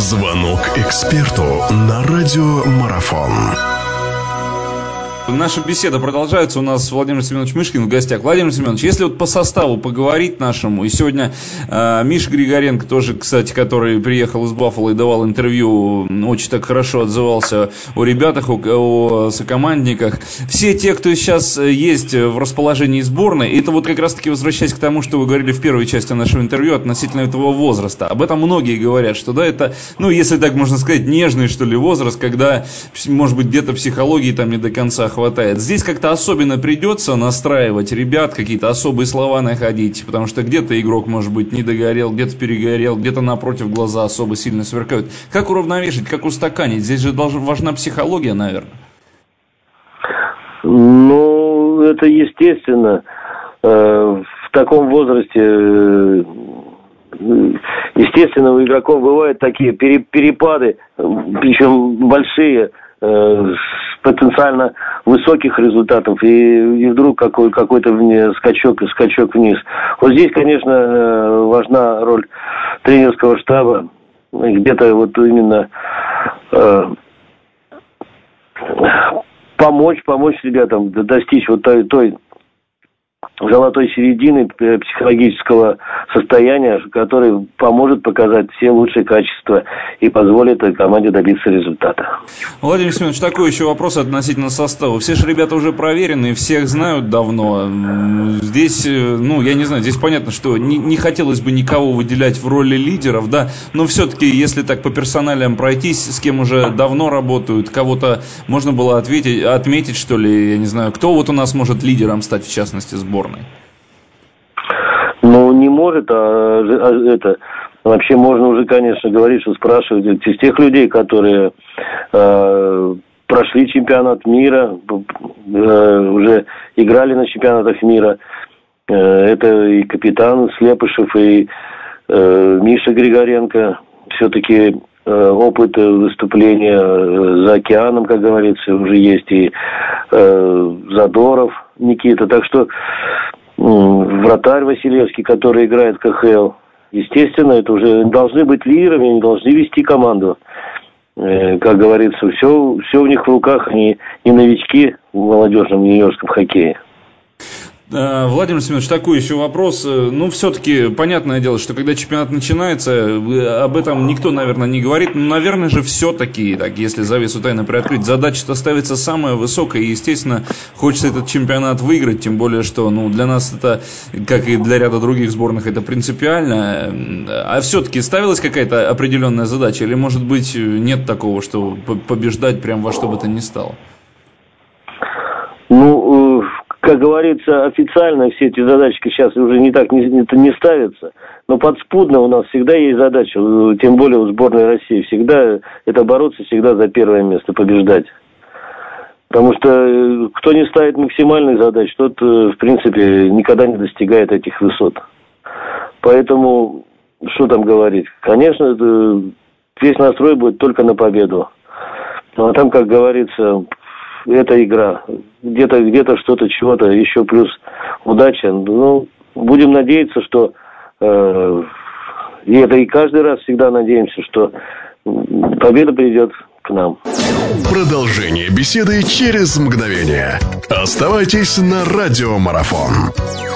Звонок эксперту на радиомарафон. Наша беседа продолжается. У нас Владимир Семенович Мышкин в гостях. Владимир Семенович, если вот по составу поговорить нашему, и сегодня э, Миша Григоренко тоже, кстати, который приехал из Баффала и давал интервью, очень так хорошо отзывался о ребятах, о, о сокомандниках. Все те, кто сейчас есть в расположении сборной, это вот как раз-таки возвращаясь к тому, что вы говорили в первой части нашего интервью относительно этого возраста. Об этом многие говорят, что да, это, ну, если так можно сказать, нежный, что ли, возраст, когда, может быть, где-то психологии там не до конца хватает хватает. Здесь как-то особенно придется настраивать ребят, какие-то особые слова находить, потому что где-то игрок, может быть, не догорел, где-то перегорел, где-то напротив глаза особо сильно сверкают. Как уравновешить, как устаканить? Здесь же должна, важна психология, наверное. Ну, это естественно. Э, в таком возрасте э, естественно, у игроков бывают такие перепады, причем большие, э, потенциально высоких результатов и, и вдруг какой, какой-то вне, скачок, скачок вниз. Вот здесь, конечно, э, важна роль тренерского штаба, где-то вот именно э, помочь, помочь ребятам достичь вот той, той золотой середины психологического состояния, который поможет показать все лучшие качества и позволит команде добиться результата. Владимир Семенович, такой еще вопрос относительно состава. Все же ребята уже проверены, всех знают давно. Здесь, э, ну, я не знаю, здесь понятно, что не, не хотелось бы никого выделять в роли лидеров, да, но все-таки, если так по персоналиям пройтись, с кем уже давно работают, кого-то можно было ответить, отметить, что ли, я не знаю, кто вот у нас может лидером стать, в частности, сборной? Ну, не может, а, а это... Вообще можно уже, конечно, говорить, что спрашивать из тех людей, которые э, прошли чемпионат мира, э, уже играли на чемпионатах мира. Э, это и капитан Слепышев, и э, Миша Григоренко. Все-таки э, опыт выступления э, за океаном, как говорится, уже есть и э, Задоров Никита. Так что вратарь Василевский, который играет в КХЛ. Естественно, это уже должны быть лидерами, они должны вести команду. Э, как говорится, все, все у них в руках, они не новички в молодежном юниорском хоккее. Э, Владимир Семенович, такой еще вопрос. Э, ну, все-таки, понятное дело, что когда чемпионат начинается, э, об этом никто, наверное, не говорит. Но, наверное же, все-таки, так, если завесу тайны приоткрыть, задача-то ставится самая высокая. И, естественно, хочется этот чемпионат выиграть. Тем более, что ну, для нас это, как и для ряда других сборных, это принципиально. А все-таки ставилась какая-то определенная задача? Или, может быть, нет такого, что побеждать прям во что бы то ни стало? Как говорится, официально все эти задачки сейчас уже не так не, не ставятся, но подспудно у нас всегда есть задача, тем более у сборной России, всегда это бороться всегда за первое место, побеждать. Потому что э, кто не ставит максимальных задач, тот, э, в принципе, никогда не достигает этих высот. Поэтому, что там говорить? Конечно, весь настрой будет только на победу. Ну, а там, как говорится, это игра. Где-то где-то что-то, чего-то, еще плюс удача. Ну, будем надеяться, что э, и это и каждый раз всегда надеемся, что победа придет к нам. Продолжение беседы через мгновение. Оставайтесь на радиомарафон.